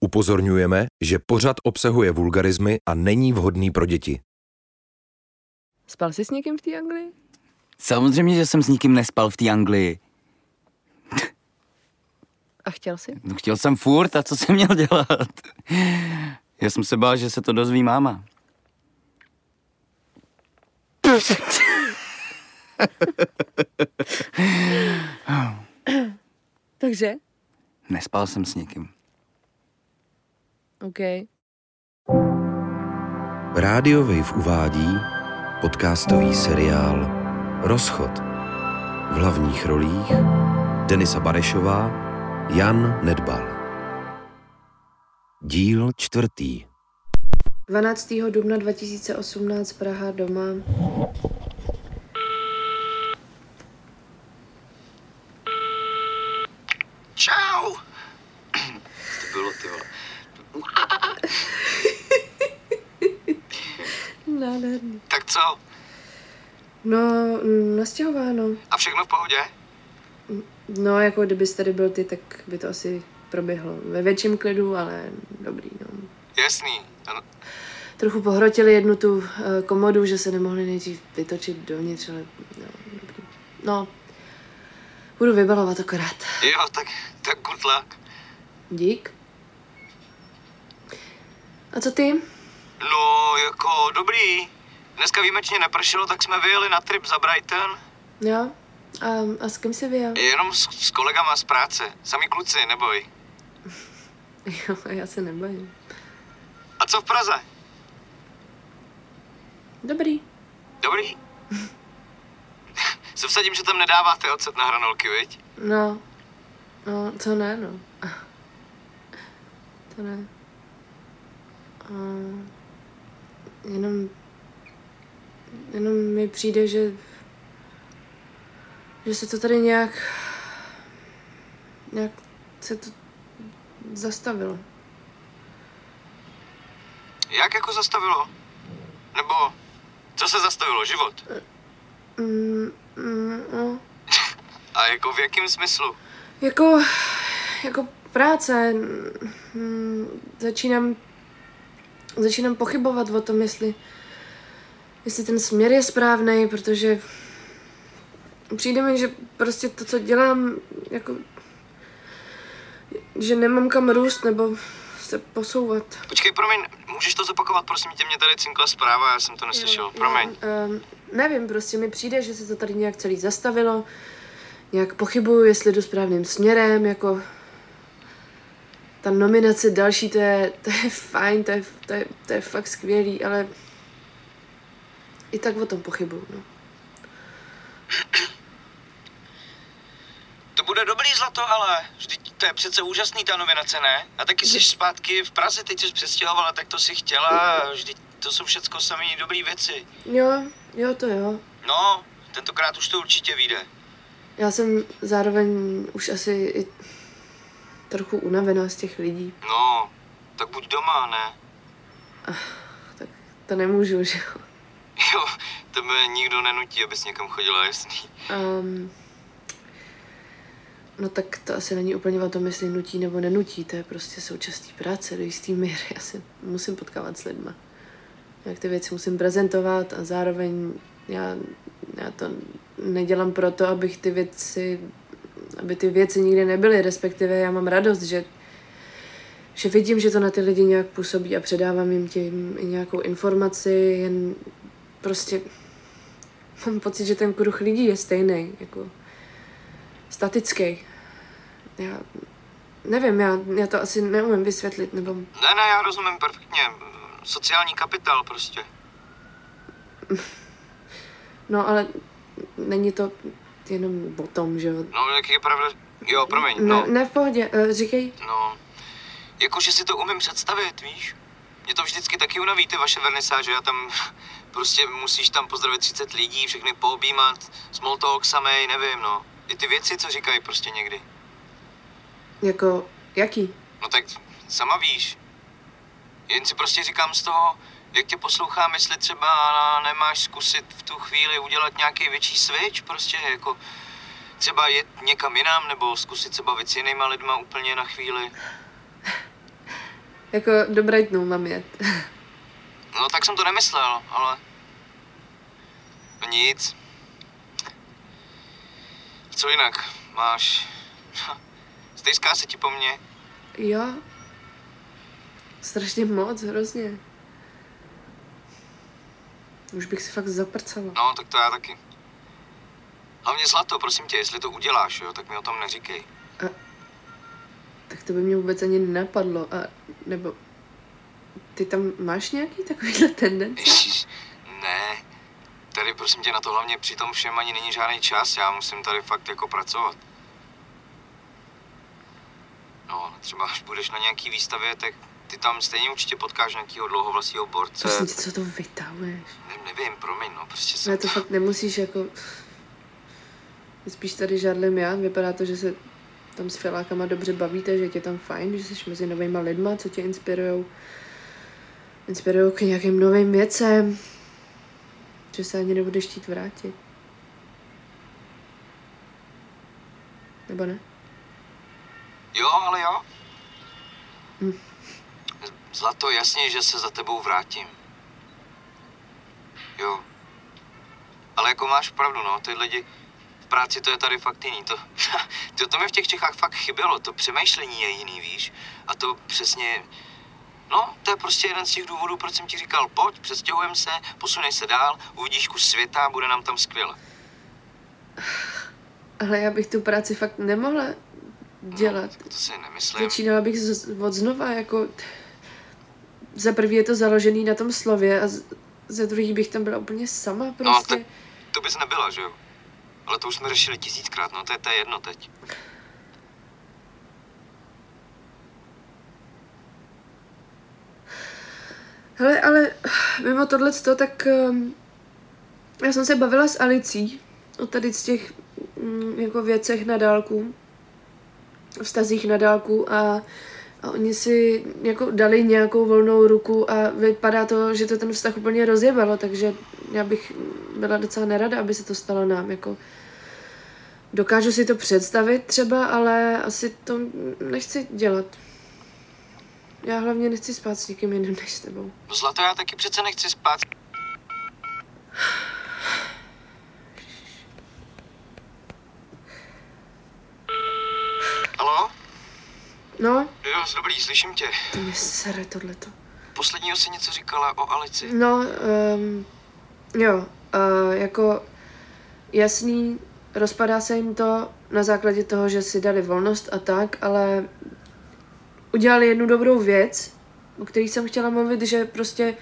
Upozorňujeme, že pořad obsahuje vulgarizmy a není vhodný pro děti. Spal jsi s někým v té Anglii? Samozřejmě, že jsem s nikým nespal v té Anglii. A chtěl jsi? No, chtěl jsem furt a co jsem měl dělat? Já jsem se bál, že se to dozví máma. Takže? Nespal jsem s nikým. OK. Rádio Wave uvádí podcastový seriál Rozchod. V hlavních rolích Denisa Barešová, Jan Nedbal. Díl čtvrtý. 12. dubna 2018 Praha doma. Čau! to bylo, ty vole. Nádherný. Tak co? No, nastěhováno. A všechno v pohodě? No, jako kdybys tady byl ty, tak by to asi proběhlo ve větším klidu, ale dobrý, no. Jasný. Ano. Trochu pohrotili jednu tu uh, komodu, že se nemohli nejdřív vytočit dovnitř, ale no, dobrý. No, budu vybalovat akorát. Jo, tak, tak good luck. Dík. A co ty? No, jako dobrý. Dneska výjimečně nepršelo, tak jsme vyjeli na trip za Brighton. Jo? A, a s kým jsi vyjel? Jenom s, s kolegama z práce. Sami kluci, neboj. Jo, já se nebojím. A co v Praze? Dobrý. Dobrý? se vsadím, že tam nedáváte ocet na hranolky, viď? No, no, to ne, no. To ne. A jenom, jenom mi přijde, že, že se to tady nějak, nějak se to zastavilo. Jak jako zastavilo? Nebo co se zastavilo? Život? Mm, mm, no. A jako v jakém smyslu? Jako, jako práce. Mm, začínám, začínám pochybovat o tom, jestli, jestli ten směr je správný, protože přijde mi, že prostě to, co dělám, jako, že nemám kam růst nebo se posouvat. Počkej, promiň, můžeš to zopakovat, prosím tě, mě tady cinkla zpráva, já jsem to neslyšel, promiň. Um, nevím, prostě mi přijde, že se to tady nějak celý zastavilo. Nějak pochybuju, jestli jdu správným směrem, jako ta nominace další, to je, to je fajn, to je, to, je, to je fakt skvělý, ale i tak o tom pochybuju, no. To bude dobrý zlato, ale vždyť to je přece úžasný ta nominace, ne? A taky jsi zpátky v Praze, teď jsi přestěhovala, tak to si chtěla, vždyť to jsou všecko samý dobrý věci. Jo, jo, to jo. No, tentokrát už to určitě vyjde. Já jsem zároveň už asi i trochu unavená z těch lidí. No, tak buď doma, ne? Tak to nemůžu, že jo. Jo, tebe nikdo nenutí, abys někam chodila, jasný. Um, no tak to asi není úplně o tom, jestli nutí nebo nenutí, to je prostě součástí práce do jistý míry. Já se musím potkávat s lidma. Jak ty věci musím prezentovat a zároveň já, já to nedělám proto, abych ty věci, aby ty věci nikdy nebyly, respektive já mám radost, že že vidím, že to na ty lidi nějak působí a předávám jim tím i nějakou informaci, jen prostě mám pocit, že ten kruh lidí je stejný, jako statický. Já nevím, já, já to asi neumím vysvětlit, nebo Ne, ne, já rozumím perfektně. Sociální kapitál prostě. no ale není to jenom o tom, že jo. No, jak je pravda... Jo, promiň, Ne, no. ne v pohodě, eh, říkej. No, jakože si to umím představit, víš? Mě to vždycky taky unaví, ty vaše vernisáže, a tam prostě musíš tam pozdravit 30 lidí, všechny poobjímat, small talk samej, nevím, no. I ty věci, co říkají prostě někdy. Jako, jaký? No tak sama víš. Jen si prostě říkám z toho, jak tě poslouchám, jestli třeba nemáš zkusit v tu chvíli udělat nějaký větší switch, prostě jako třeba jet někam jinam, nebo zkusit se bavit s jinýma lidma úplně na chvíli. Jako do Brightonu mám jet. No tak jsem to nemyslel, ale... Nic. Co jinak? Máš... Stejská se ti po mně? jo. Strašně moc, hrozně. Už bych si fakt zaprcala. No, tak to já taky. Hlavně zlato, prosím tě, jestli to uděláš, jo, tak mi o tom neříkej. Tak to by mě vůbec ani nenapadlo. A nebo ty tam máš nějaký takovýhle tendence? Ježiš, ne. Tady prosím tě na to hlavně při tom všem ani není žádný čas, já musím tady fakt jako pracovat. No, třeba až budeš na nějaký výstavě, tak ty tam stejně určitě potkáš nějakého dlouhovlasího borce. Prosím tě, co to vytahuješ? Ne, nevím, promiň, no, prostě Ne, jsem... to fakt nemusíš jako... Spíš tady žádlím já. Vypadá to, že se tam s filákama dobře bavíte, že tě tam fajn, že jsi mezi novýma lidma, co tě inspirujou. Inspirujou k nějakým novým věcem. Že se ani nebudeš chtít vrátit. Nebo ne? Jo, ale jo. Hm. Zlato, jasně, že se za tebou vrátím. Jo. Ale jako máš pravdu, no, ty lidi v práci to je tady fakt jiný. To, to, to mi v těch Čechách fakt chybělo, to přemýšlení je jiný, víš? A to přesně, no, to je prostě jeden z těch důvodů, proč jsem ti říkal, pojď, přestěhujeme se, posunej se dál, uvidíš kus světa, bude nám tam skvěle. Ale já bych tu práci fakt nemohla dělat. No, to si nemyslím. Začínala bych z, od znova, jako... Za prvý je to založený na tom slově a za druhý bych tam byla úplně sama prostě. tak- To bys nebyla, že jo? Ale to už jsme řešili tisíckrát, no, to je, to je jedno teď. Hele, ale mimo tohle tak um, já jsem se bavila s Alicí o tady z těch mm, jako věcech na dálku, vztazích na dálku a, a oni si jako dali nějakou volnou ruku a vypadá to, že to ten vztah úplně rozjebalo, takže já bych byla docela nerada, aby se to stalo nám, jako dokážu si to představit třeba, ale asi to nechci dělat. Já hlavně nechci spát s někým jiným než s tebou. No zlato, já taky přece nechci spát. Halo? No, Jo, dobrý, slyším tě. to mě sere tohleto. Posledního si něco říkala o Alici. No, um, jo, uh, jako jasný, rozpadá se jim to na základě toho, že si dali volnost a tak, ale udělali jednu dobrou věc, o které jsem chtěla mluvit, že prostě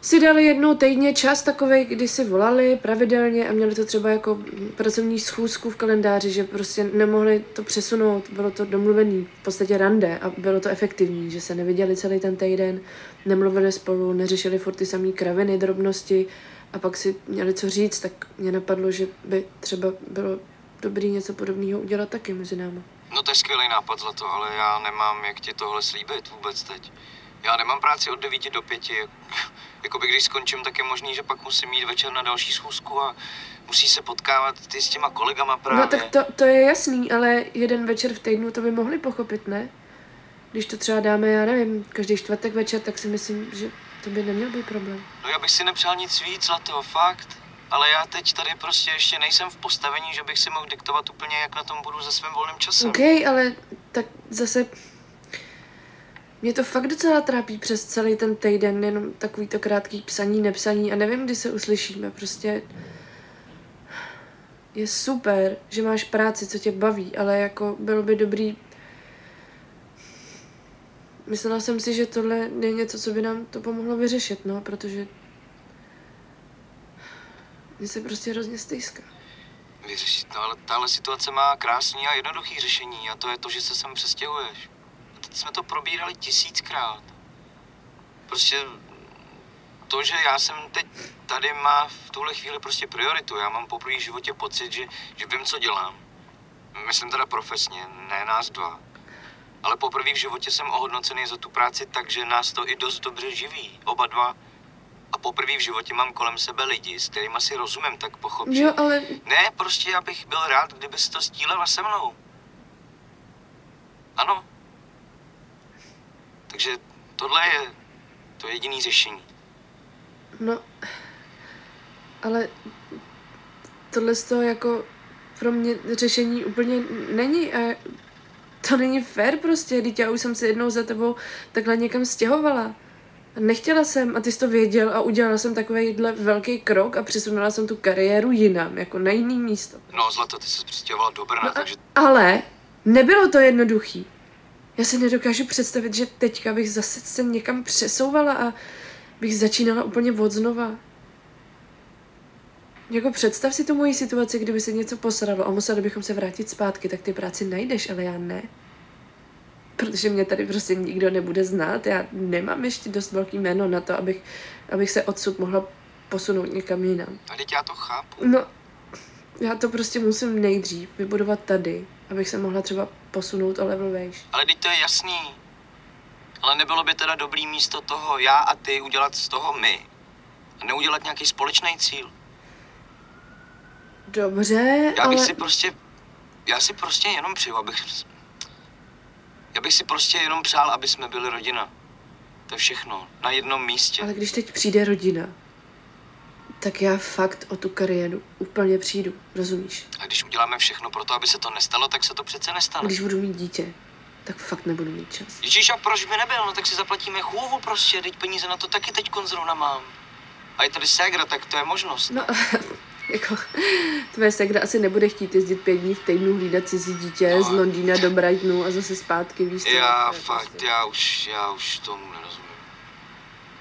si dali jednou týdně čas takový, kdy si volali pravidelně a měli to třeba jako pracovní schůzku v kalendáři, že prostě nemohli to přesunout, bylo to domluvený, v podstatě rande a bylo to efektivní, že se neviděli celý ten týden, nemluvili spolu, neřešili furt ty samé kraviny, drobnosti a pak si měli co říct, tak mě napadlo, že by třeba bylo dobrý něco podobného udělat taky mezi námi. No to je skvělý nápad, Zlato, ale já nemám jak ti tohle slíbit vůbec teď. Já nemám práci od 9 do 5. Jakoby když skončím, tak je možný, že pak musím jít večer na další schůzku a musí se potkávat ty s těma kolegama právě. No tak to, to je jasný, ale jeden večer v týdnu to by mohli pochopit, ne? Když to třeba dáme, já nevím, každý čtvrtek večer, tak si myslím, že to by neměl být problém. No já bych si nepřál nic víc, Zlato, fakt. Ale já teď tady prostě ještě nejsem v postavení, že bych si mohl diktovat úplně, jak na tom budu se svým volným časem. OK, ale tak zase mě to fakt docela trápí přes celý ten týden, jenom takový to krátký psaní, nepsaní a nevím, kdy se uslyšíme, prostě je super, že máš práci, co tě baví, ale jako bylo by dobrý Myslela jsem si, že tohle je něco, co by nám to pomohlo vyřešit, no, protože mě se prostě hrozně stejská. Vyřešit, no ale tahle situace má krásný a jednoduchý řešení a to je to, že se sem přestěhuješ. Jsme to probírali tisíckrát. Prostě to, že já jsem teď tady má v tuhle chvíli prostě prioritu. Já mám poprvé v životě pocit, že, že vím, co dělám. Myslím teda profesně, ne nás dva. Ale poprvé v životě jsem ohodnocený za tu práci tak, že nás to i dost dobře živí. Oba dva. A poprvé v životě mám kolem sebe lidi, s kterými si rozumím, tak pochop. Jo, ale Ne, prostě já bych byl rád, kdyby to stílela se mnou. Ano. Takže tohle je to jediný řešení. No, ale tohle z toho jako pro mě řešení úplně není a to není fér prostě, teď já už jsem se jednou za tebou takhle někam stěhovala. Nechtěla jsem a ty jsi to věděl a udělala jsem takovýhle velký krok a přesunula jsem tu kariéru jinam, jako na jiný místo. No, Zlato, ty se přistěhovala do Brna, No a, takže... ale nebylo to jednoduchý. Já si nedokážu představit, že teďka bych zase se někam přesouvala a bych začínala úplně od znova. Jako představ si tu moji situaci, kdyby se něco posralo a museli bychom se vrátit zpátky, tak ty práci najdeš, ale já ne. Protože mě tady prostě nikdo nebude znát, já nemám ještě dost velký jméno na to, abych, abych se odsud mohla posunout někam jinam. A teď já to chápu. No, já to prostě musím nejdřív vybudovat tady, abych se mohla třeba posunout o level vejš. Ale teď to je jasný. Ale nebylo by teda dobrý místo toho já a ty udělat z toho my. A neudělat nějaký společný cíl. Dobře, Já bych ale... si prostě, já si prostě jenom přeju, abych, já bych si prostě jenom přál, aby jsme byli rodina. To je všechno, na jednom místě. Ale když teď přijde rodina, tak já fakt o tu kariéru úplně přijdu, rozumíš? A když uděláme všechno pro to, aby se to nestalo, tak se to přece A nestane. když budu mít dítě, tak fakt nebudu mít čas. Ježíš, a proč by nebyl? No tak si zaplatíme chůvu prostě, teď peníze na to taky teď zrovna mám. A je tady ségra, tak to je možnost. No, jako, tvoje segra asi nebude chtít jezdit pět dní v týdnu hlídat cizí dítě No. z Londýna do Brightonu a zase zpátky, víš co? Já fakt, prostě- já už, já už tomu nerozumím.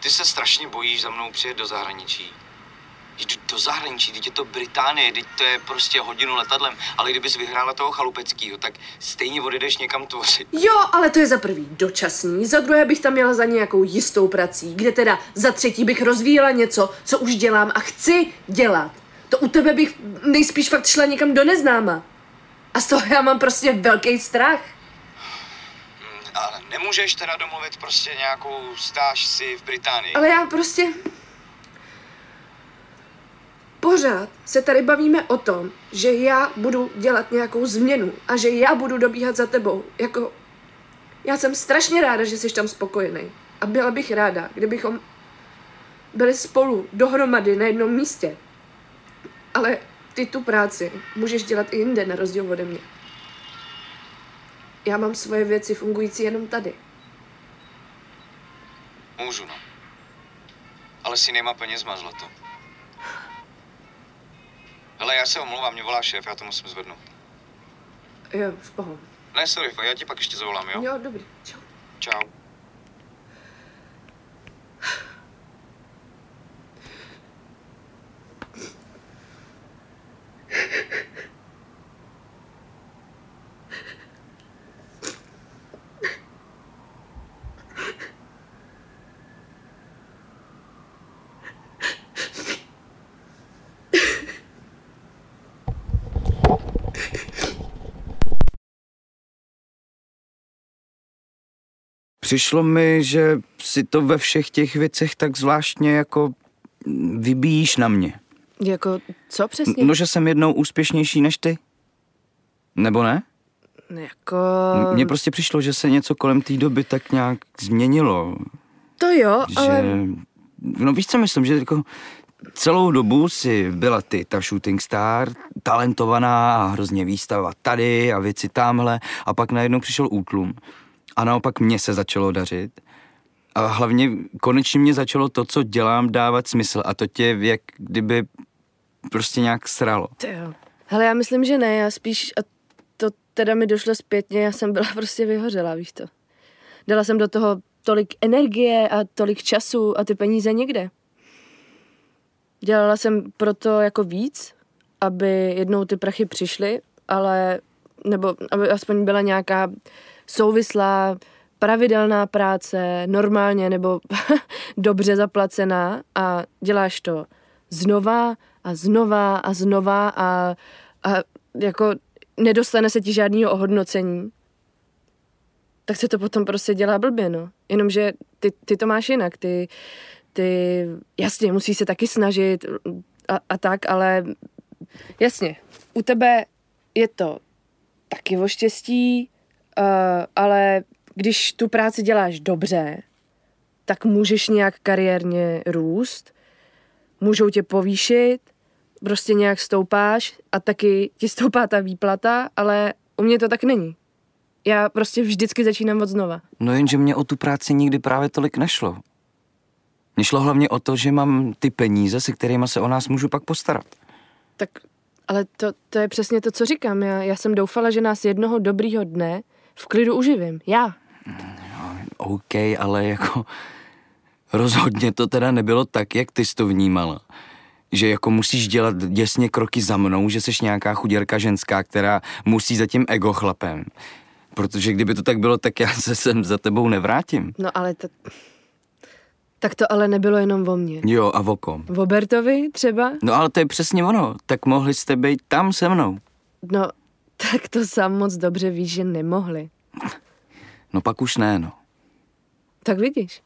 Ty se strašně bojíš za mnou přijet do zahraničí. Jdu do zahraničí, teď je to Británie, teď to je prostě hodinu letadlem, ale kdybys vyhrála toho chalupeckýho, tak stejně odjedeš někam tvořit. Jo, ale to je za prvý dočasný, za druhé bych tam měla za nějakou jistou prací, kde teda za třetí bych rozvíjela něco, co už dělám a chci dělat. To u tebe bych nejspíš fakt šla někam do neznáma. A z toho já mám prostě velký strach. Hmm, Ale nemůžeš teda domluvit prostě nějakou stáž si v Británii. Ale já prostě... Pořád se tady bavíme o tom, že já budu dělat nějakou změnu a že já budu dobíhat za tebou. Jako... Já jsem strašně ráda, že jsi tam spokojený. A byla bych ráda, kdybychom byli spolu dohromady na jednom místě. Ale ty tu práci můžeš dělat i jinde, na rozdíl ode mě. Já mám svoje věci fungující jenom tady. Můžu, no. Ale si nemá penězma, zlato. Hele, já se omlouvám, mě volá šéf, já to musím zvednout. Jo, v pohodě. Ne, sorry, já ti pak ještě zavolám, jo? Jo, dobrý. Čau. Čau. Přišlo mi, že si to ve všech těch věcech tak zvláštně jako vybíjíš na mě. Jako, co přesně? No, že jsem jednou úspěšnější než ty? Nebo ne? No jako... Mně prostě přišlo, že se něco kolem té doby tak nějak změnilo. To jo, Že... ale... No víš, co myslím, že jako celou dobu si byla ty ta shooting star, talentovaná a hrozně výstava tady a věci tamhle a pak najednou přišel útlum. A naopak mně se začalo dařit. A hlavně konečně mě začalo to, co dělám, dávat smysl a to tě jak kdyby prostě nějak sralo. Hele, já myslím, že ne, já spíš, a to teda mi došlo zpětně, já jsem byla prostě vyhořela, víš to. Dala jsem do toho tolik energie a tolik času a ty peníze někde. Dělala jsem proto jako víc, aby jednou ty prachy přišly, ale, nebo aby aspoň byla nějaká souvislá, pravidelná práce, normálně nebo dobře zaplacená a děláš to znova a znova a znova a, a jako nedostane se ti žádného ohodnocení, tak se to potom prostě dělá blbě, no. Jenomže ty, ty to máš jinak, ty, ty, jasně, musí se taky snažit a, a tak, ale jasně, u tebe je to taky o štěstí, uh, ale když tu práci děláš dobře, tak můžeš nějak kariérně růst, můžou tě povýšit, prostě nějak stoupáš a taky ti stoupá ta výplata, ale u mě to tak není. Já prostě vždycky začínám od znova. No jenže mě o tu práci nikdy právě tolik nešlo. Mně šlo hlavně o to, že mám ty peníze, se kterými se o nás můžu pak postarat. Tak, ale to, to je přesně to, co říkám. Já, já jsem doufala, že nás jednoho dobrýho dne v klidu uživím. Já. OK, ale jako rozhodně to teda nebylo tak, jak ty jsi to vnímala. Že jako musíš dělat děsně kroky za mnou, že jsi nějaká chuděrka ženská, která musí za tím ego chlapem. Protože kdyby to tak bylo, tak já se sem za tebou nevrátím. No ale to... Tak to ale nebylo jenom o mně. Jo, a o kom? O Bertovi třeba? No ale to je přesně ono. Tak mohli jste být tam se mnou. No, tak to sám moc dobře víš, že nemohli. No pak už ne, no. Tak vidíš.